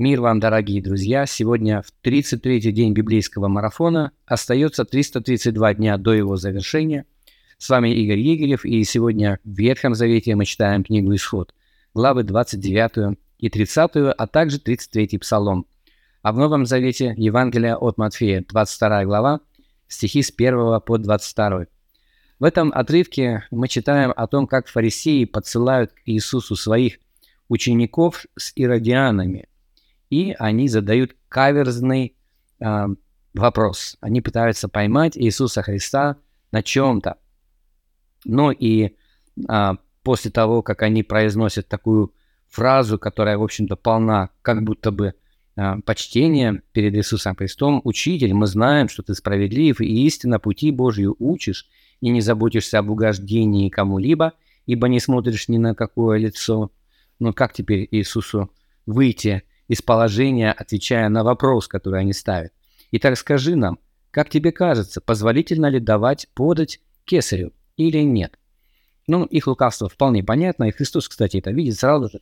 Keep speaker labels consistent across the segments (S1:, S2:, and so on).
S1: Мир вам, дорогие друзья! Сегодня в 33-й день библейского марафона остается 332 дня до его завершения. С вами Игорь Егерев, и сегодня в Ветхом Завете мы читаем книгу «Исход», главы 29 и 30, а также 33 Псалом. А в Новом Завете Евангелие от Матфея, 22 глава, стихи с 1 по 22. В этом отрывке мы читаем о том, как фарисеи подсылают к Иисусу своих учеников с иродианами, и они задают каверзный э, вопрос. Они пытаются поймать Иисуса Христа на чем-то. Ну и э, после того, как они произносят такую фразу, которая, в общем-то, полна как будто бы э, почтения перед Иисусом Христом, «Учитель, мы знаем, что ты справедлив и истинно пути Божью учишь, и не заботишься об угождении кому-либо, ибо не смотришь ни на какое лицо». Но как теперь Иисусу выйти из положения, отвечая на вопрос, который они ставят. Итак, скажи нам, как тебе кажется, позволительно ли давать подать кесарю или нет? Ну, их лукавство вполне понятно, и Христос, кстати, это видит сразу же.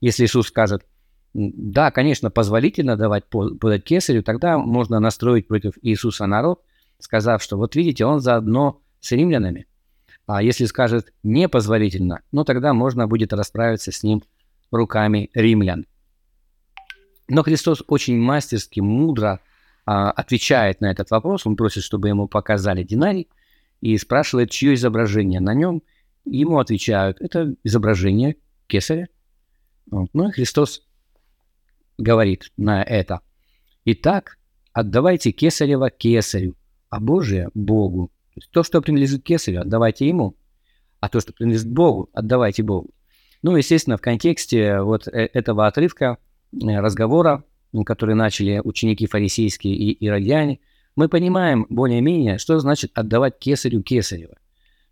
S1: Если Иисус скажет, да, конечно, позволительно давать подать кесарю, тогда можно настроить против Иисуса народ, сказав, что вот видите, он заодно с римлянами. А если скажет непозволительно, ну тогда можно будет расправиться с ним руками римлян. Но Христос очень мастерски, мудро а, отвечает на этот вопрос. Он просит, чтобы ему показали динарий и спрашивает, чье изображение на нем. Ему отвечают, это изображение кесаря. Вот. Ну и Христос говорит на это. Итак, отдавайте кесарева кесарю, а Божие – Богу. То, есть то, что принадлежит кесарю, отдавайте ему, а то, что принадлежит Богу, отдавайте Богу. Ну, естественно, в контексте вот э, этого отрывка разговора, который начали ученики фарисейские и иродиане, мы понимаем более-менее, что значит отдавать кесарю кесарева.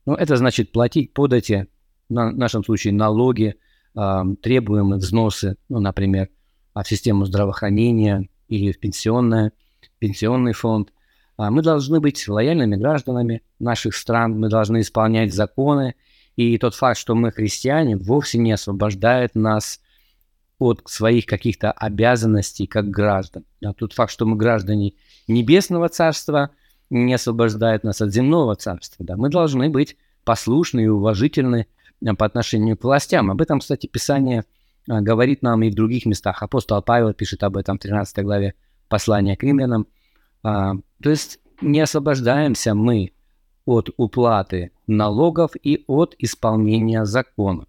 S1: Ну, это значит платить подати, на, нашем случае налоги, э, требуемые взносы, ну, например, в систему здравоохранения или в пенсионное, пенсионный фонд. А мы должны быть лояльными гражданами наших стран, мы должны исполнять законы, и тот факт, что мы христиане, вовсе не освобождает нас от своих каких-то обязанностей как граждан. А тот факт, что мы граждане Небесного Царства, не освобождает нас от земного царства. Да? Мы должны быть послушны и уважительны а, по отношению к властям. Об этом, кстати, Писание а, говорит нам и в других местах. Апостол Павел пишет об этом в 13 главе послания к римлянам. А, то есть не освобождаемся мы от уплаты налогов и от исполнения законов.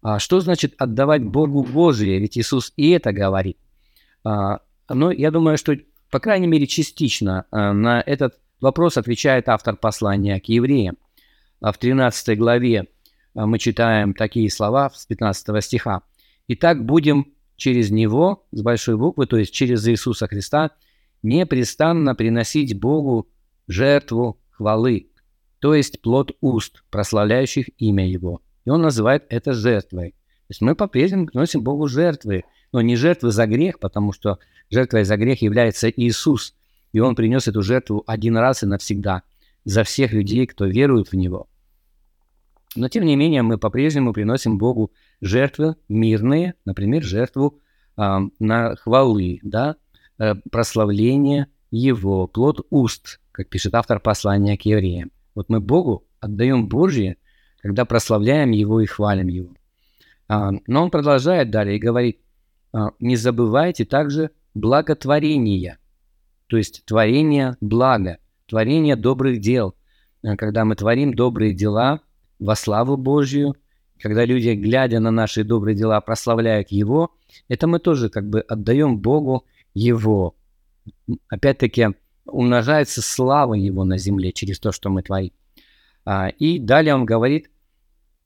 S1: А что значит отдавать Богу Божие? Ведь Иисус и это говорит. А, но я думаю, что, по крайней мере, частично а, на этот вопрос отвечает автор послания к евреям. В 13 главе мы читаем такие слова с 15 стиха. «Итак, будем через Него, с большой буквы, то есть через Иисуса Христа, непрестанно приносить Богу жертву хвалы, то есть плод уст, прославляющих имя Его» и он называет это жертвой. То есть мы по-прежнему приносим Богу жертвы, но не жертвы за грех, потому что жертвой за грех является Иисус, и Он принес эту жертву один раз и навсегда за всех людей, кто верует в Него. Но тем не менее мы по-прежнему приносим Богу жертвы мирные, например, жертву э, на хвалы, да, э, прославление Его, плод уст, как пишет автор послания к евреям. Вот мы Богу отдаем Божье – когда прославляем Его и хвалим Его. А, но он продолжает далее и говорит, а, не забывайте также благотворения, то есть творение блага, творение добрых дел. А, когда мы творим добрые дела во славу Божью, когда люди, глядя на наши добрые дела, прославляют Его, это мы тоже как бы отдаем Богу Его. Опять-таки умножается слава Его на земле через то, что мы творим. А, и далее он говорит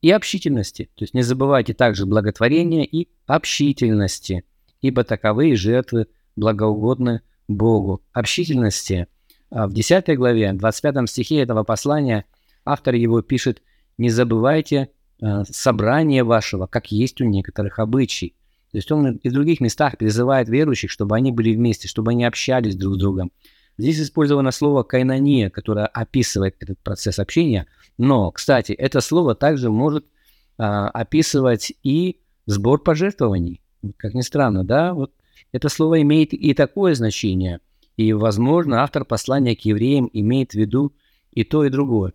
S1: и общительности. То есть не забывайте также благотворения и общительности, ибо таковые жертвы благоугодны Богу. Общительности. А, в 10 главе, 25 стихе этого послания автор его пишет «Не забывайте а, собрание вашего, как есть у некоторых обычай». То есть он и в других местах призывает верующих, чтобы они были вместе, чтобы они общались друг с другом. Здесь использовано слово «кайнония», которое описывает этот процесс общения. Но, кстати, это слово также может а, описывать и сбор пожертвований. Как ни странно, да? Вот Это слово имеет и такое значение, и, возможно, автор послания к евреям имеет в виду и то, и другое.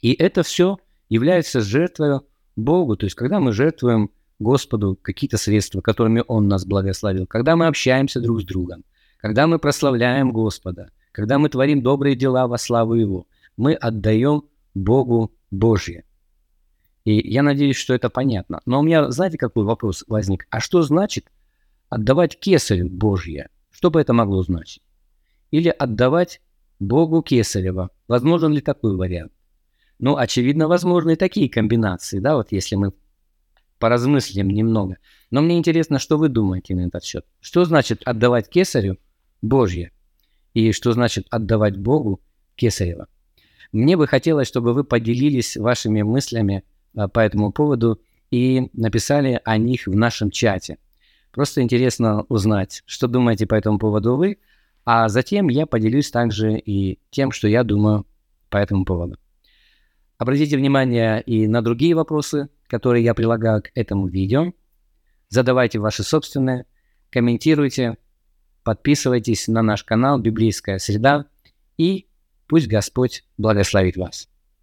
S1: И это все является жертвой Богу, то есть когда мы жертвуем Господу какие-то средства, которыми Он нас благословил, когда мы общаемся друг с другом, когда мы прославляем Господа, когда мы творим добрые дела во славу Его, мы отдаем Богу Божье. И я надеюсь, что это понятно. Но у меня, знаете, какой вопрос возник? А что значит отдавать кесарю Божье? Что бы это могло значить? Или отдавать Богу кесарева? Возможен ли такой вариант? Ну, очевидно, возможны и такие комбинации, да, вот если мы поразмыслим немного. Но мне интересно, что вы думаете на этот счет. Что значит отдавать кесарю Божье? И что значит отдавать Богу кесарева? Мне бы хотелось, чтобы вы поделились вашими мыслями а, по этому поводу и написали о них в нашем чате. Просто интересно узнать, что думаете по этому поводу вы, а затем я поделюсь также и тем, что я думаю по этому поводу. Обратите внимание и на другие вопросы, которые я прилагаю к этому видео. Задавайте ваши собственные, комментируйте, подписывайтесь на наш канал «Библейская среда» и пусть Господь благословит вас.